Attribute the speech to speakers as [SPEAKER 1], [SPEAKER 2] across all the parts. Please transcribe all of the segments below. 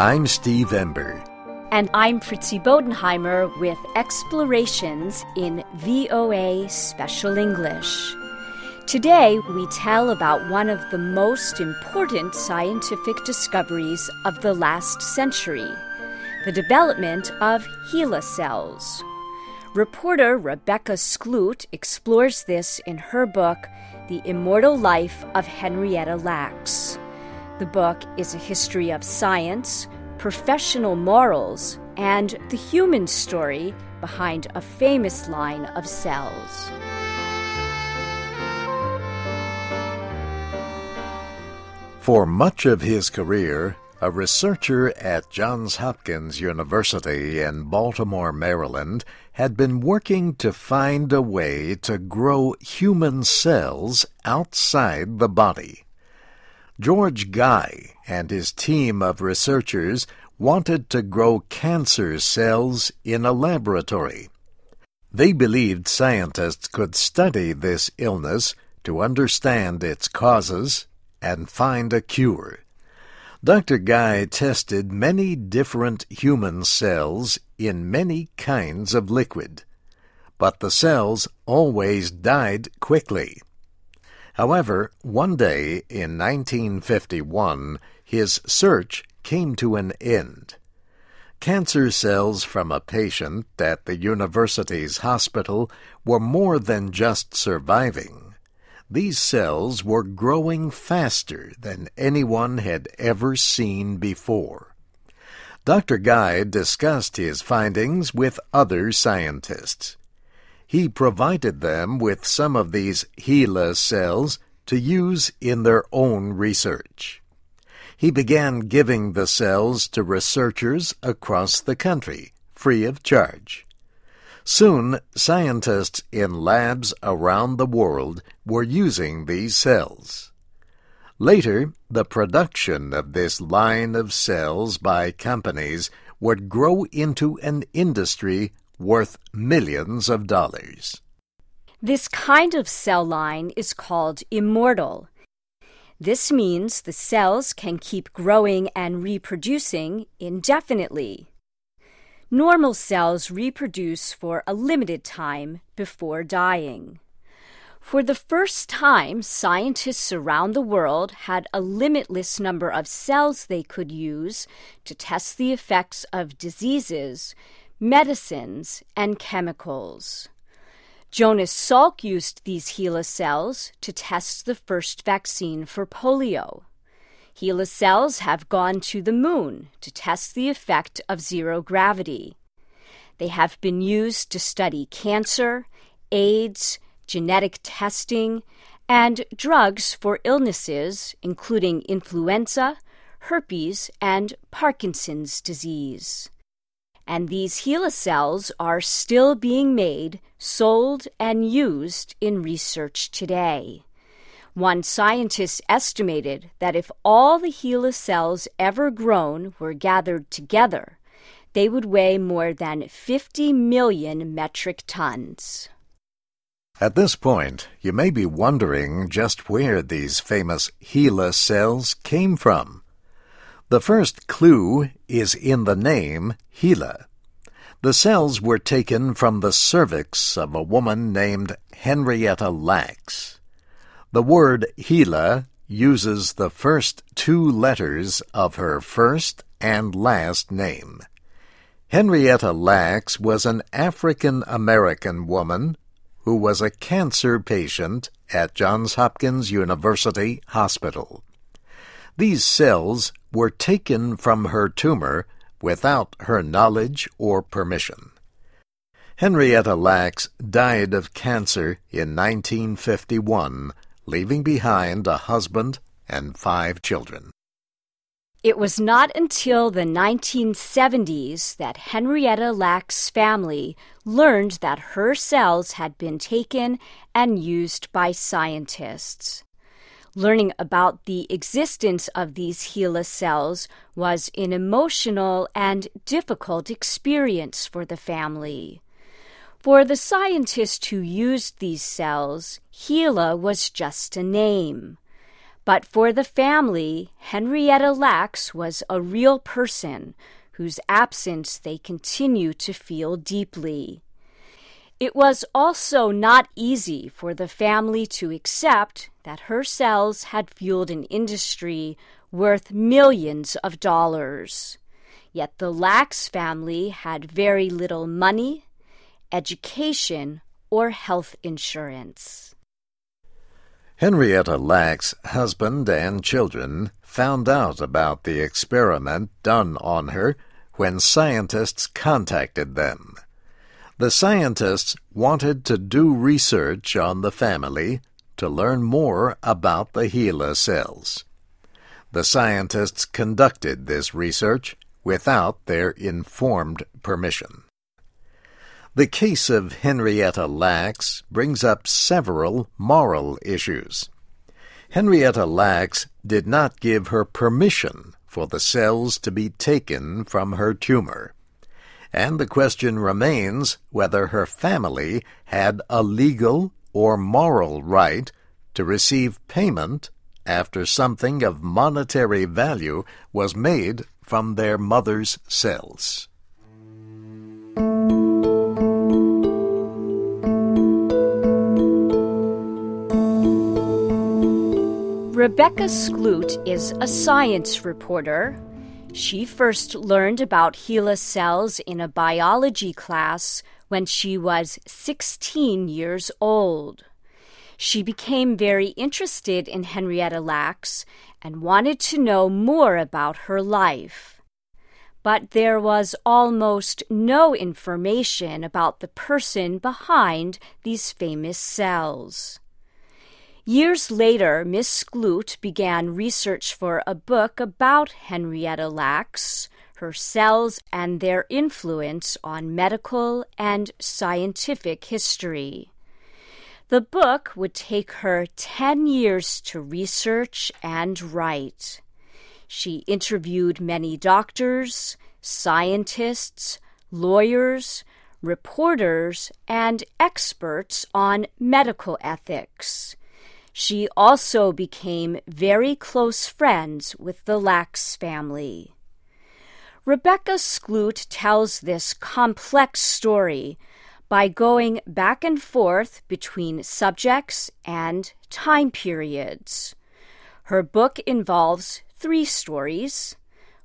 [SPEAKER 1] I'm Steve Ember.
[SPEAKER 2] And I'm Fritzi Bodenheimer with Explorations in VOA Special English. Today, we tell about one of the most important scientific discoveries of the last century the development of HeLa cells. Reporter Rebecca Skloot explores this in her book, The Immortal Life of Henrietta Lacks. The book is a history of science, professional morals, and the human story behind a famous line of cells.
[SPEAKER 1] For much of his career, a researcher at Johns Hopkins University in Baltimore, Maryland, had been working to find a way to grow human cells outside the body. George Gey and his team of researchers wanted to grow cancer cells in a laboratory. They believed scientists could study this illness to understand its causes and find a cure. Dr. Gey tested many different human cells in many kinds of liquid, but the cells always died quickly. However, one day in 1951, his search came to an end. Cancer cells from a patient at the university's hospital were more than just surviving. These cells were growing faster than anyone had ever seen before. Dr. Gey discussed his findings with other scientists he provided them with some of these HeLa cells to use in their own research. He began giving the cells to researchers across the country, free of charge. Soon, scientists in labs around the world were using these cells. Later, the production of this line of cells by companies would grow into an industry worth millions of dollars.
[SPEAKER 2] This kind of cell line is called immortal. This means the cells can keep growing and reproducing indefinitely. Normal cells reproduce for a limited time before dying. For the first time, scientists around the world had a limitless number of cells they could use to test the effects of diseases medicines, and chemicals. Jonas Salk used these HeLa cells to test the first vaccine for polio. HeLa cells have gone to the moon to test the effect of zero gravity. They have been used to study cancer, AIDS, genetic testing, and drugs for illnesses including influenza, herpes, and Parkinson's disease and these HeLa cells are still being made, sold, and used in research today. One scientist estimated that if all the HeLa cells ever grown were gathered together, they would weigh more than 50 million metric tons.
[SPEAKER 1] At this point, you may be wondering just where these famous HeLa cells came from. The first clue is in the name HeLa. The cells were taken from the cervix of a woman named Henrietta Lacks. The word HeLa uses the first two letters of her first and last name. Henrietta Lacks was an African American woman who was a cancer patient at Johns Hopkins University Hospital. These cells were taken from her tumor without her knowledge or permission. Henrietta Lacks died of cancer in 1951, leaving behind a husband and five children.
[SPEAKER 2] It was not until the 1970s that Henrietta Lacks' family learned that her cells had been taken and used by scientists. Learning about the existence of these HeLa cells was an emotional and difficult experience for the family. For the scientist who used these cells, HeLa was just a name. But for the family, Henrietta Lacks was a real person whose absence they continue to feel deeply. It was also not easy for the family to accept that her cells had fueled an industry worth millions of dollars. Yet the Lacks family had very little money, education, or health insurance.
[SPEAKER 1] Henrietta Lacks' husband and children found out about the experiment done on her when scientists contacted them. The scientists wanted to do research on the family to learn more about the HeLa cells. The scientists conducted this research without their informed permission. The case of Henrietta Lacks brings up several moral issues. Henrietta Lacks did not give her permission for the cells to be taken from her tumor and the question remains whether her family had a legal or moral right to receive payment after something of monetary value was made from their mother's cells.
[SPEAKER 2] Rebecca Skloot is a science reporter she first learned about HeLa cells in a biology class when she was 16 years old. She became very interested in Henrietta Lacks and wanted to know more about her life. But there was almost no information about the person behind these famous cells. Years later, Miss Skloot began research for a book about Henrietta Lacks, her cells, and their influence on medical and scientific history. The book would take her 10 years to research and write. She interviewed many doctors, scientists, lawyers, reporters, and experts on medical ethics. She also became very close friends with the Lacks family. Rebecca Skloot tells this complex story by going back and forth between subjects and time periods. Her book involves three stories.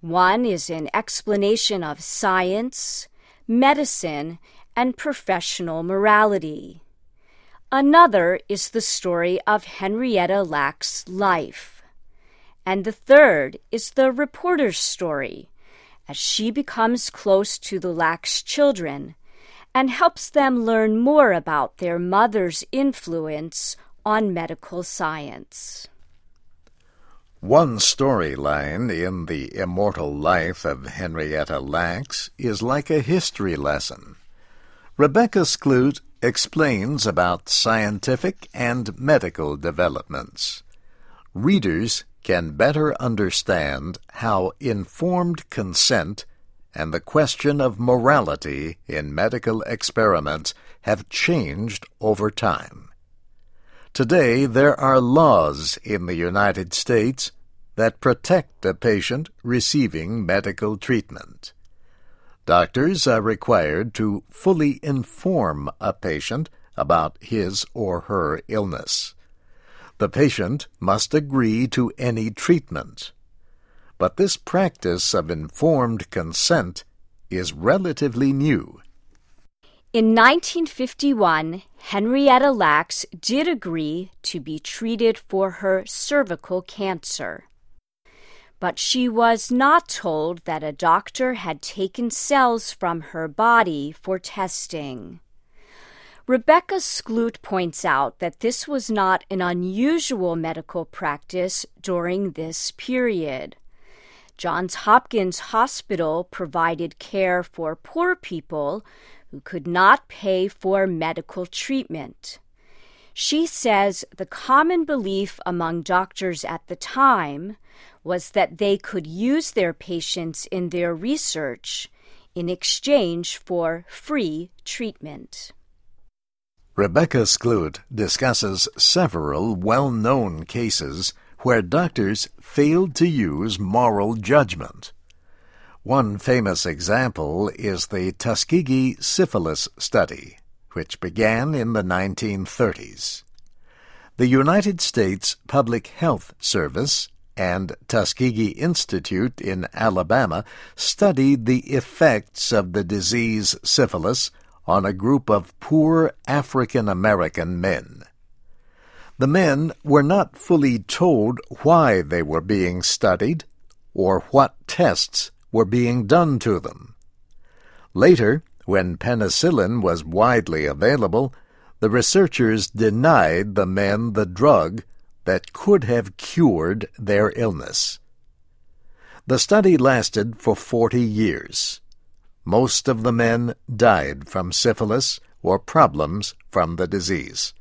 [SPEAKER 2] One is an explanation of science, medicine, and professional morality. Another is the story of Henrietta Lacks' life. And the third is the reporter's story, as she becomes close to the Lacks children and helps them learn more about their mother's influence on medical science.
[SPEAKER 1] One storyline in the immortal life of Henrietta Lacks is like a history lesson. Rebecca Skloot explains about scientific and medical developments. Readers can better understand how informed consent and the question of morality in medical experiments have changed over time. Today, there are laws in the United States that protect a patient receiving medical treatment. Doctors are required to fully inform a patient about his or her illness. The patient must agree to any treatment. But this practice of informed consent is relatively new.
[SPEAKER 2] In 1951, Henrietta Lacks did agree to be treated for her cervical cancer but she was not told that a doctor had taken cells from her body for testing. Rebecca Skloot points out that this was not an unusual medical practice during this period. Johns Hopkins Hospital provided care for poor people who could not pay for medical treatment. She says the common belief among doctors at the time was that they could use their patients in their research in exchange for free treatment.
[SPEAKER 1] Rebecca Skloot discusses several well known cases where doctors failed to use moral judgment. One famous example is the Tuskegee syphilis study, which began in the 1930s. The United States Public Health Service and Tuskegee Institute in Alabama studied the effects of the disease syphilis on a group of poor African American men. The men were not fully told why they were being studied or what tests were being done to them. Later, when penicillin was widely available, the researchers denied the men the drug that could have cured their illness. The study lasted for forty years. Most of the men died from syphilis or problems from the disease.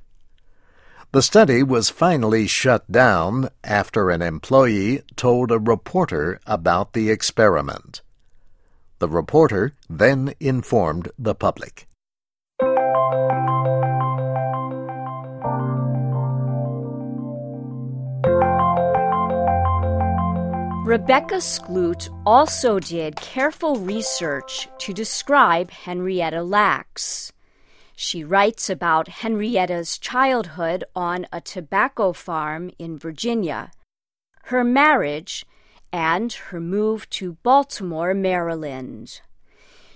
[SPEAKER 1] The study was finally shut down after an employee told a reporter about the experiment. The reporter then informed the public.
[SPEAKER 2] Rebecca Skloot also did careful research to describe Henrietta Lacks. She writes about Henrietta's childhood on a tobacco farm in Virginia, her marriage, and her move to Baltimore, Maryland.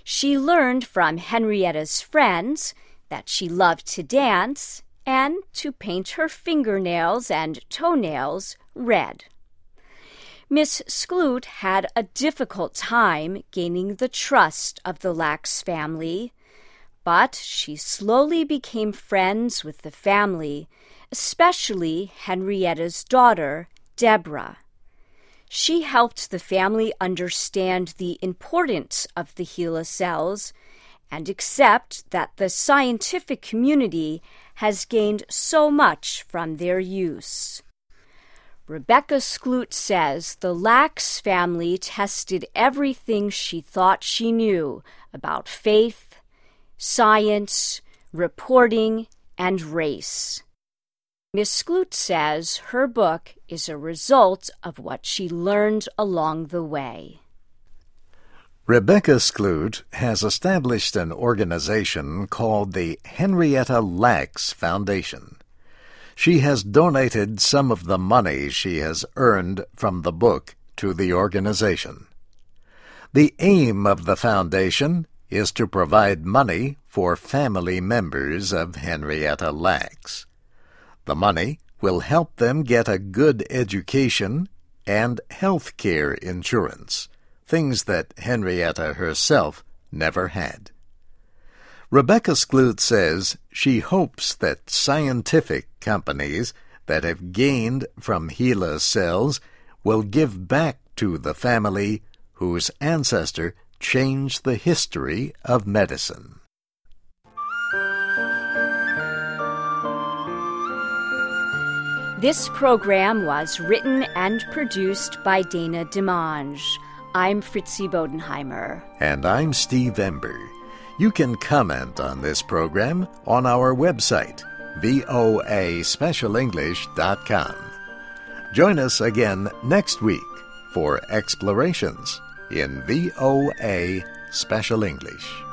[SPEAKER 2] She learned from Henrietta's friends that she loved to dance and to paint her fingernails and toenails red. Miss Skloot had a difficult time gaining the trust of the Lacks family, but she slowly became friends with the family, especially Henrietta's daughter, Deborah. She helped the family understand the importance of the HeLa cells and accept that the scientific community has gained so much from their use. Rebecca Skloot says the Lacks family tested everything she thought she knew about faith, science, reporting, and race. Miss Skloot says her book is a result of what she learned along the way.
[SPEAKER 1] Rebecca Skloot has established an organization called the Henrietta Lacks Foundation. She has donated some of the money she has earned from the book to the organization. The aim of the foundation is to provide money for family members of Henrietta Lacks. The money will help them get a good education and health care insurance, things that Henrietta herself never had. Rebecca Skloot says she hopes that scientific companies that have gained from HeLa cells will give back to the family whose ancestor changed the history of medicine.
[SPEAKER 2] This program was written and produced by Dana DeMange. I'm Fritzi Bodenheimer.
[SPEAKER 1] And I'm Steve Ember. You can comment on this program on our website, voaspecialenglish.com. Join us again next week for explorations in VOA Special English.